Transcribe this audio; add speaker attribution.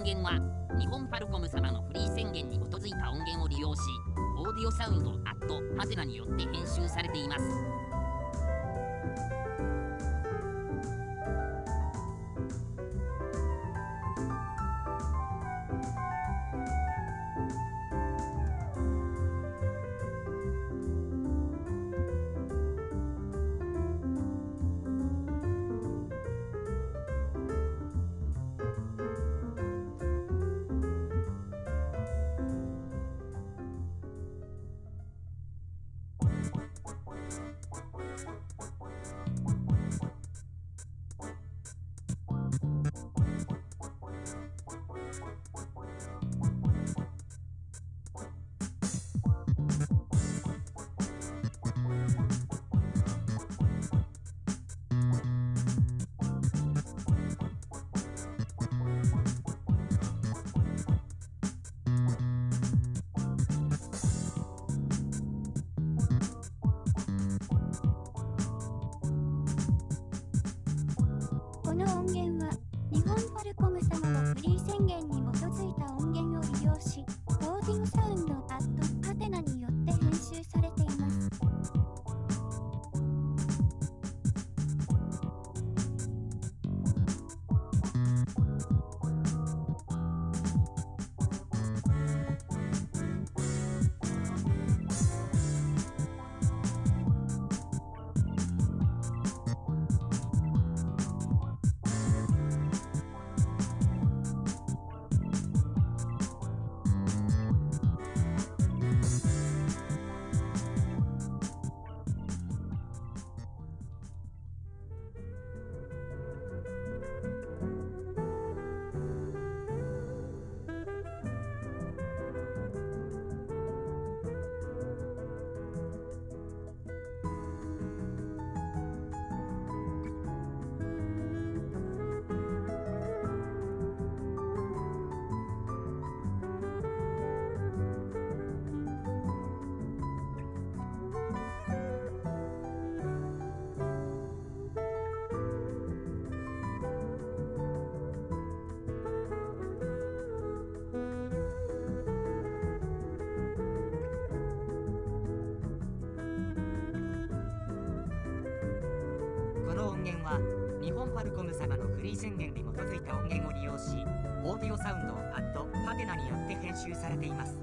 Speaker 1: 音源は日本ファルコム様のフリー宣言に基づいた音源を利用しオーディオサウンドアットハゼナによって編集されています。
Speaker 2: この音源音源
Speaker 3: は日本ファルコム様のフリー宣言に基づいた音源を利用しオーディオサウンドをアットハテナによって編集されています。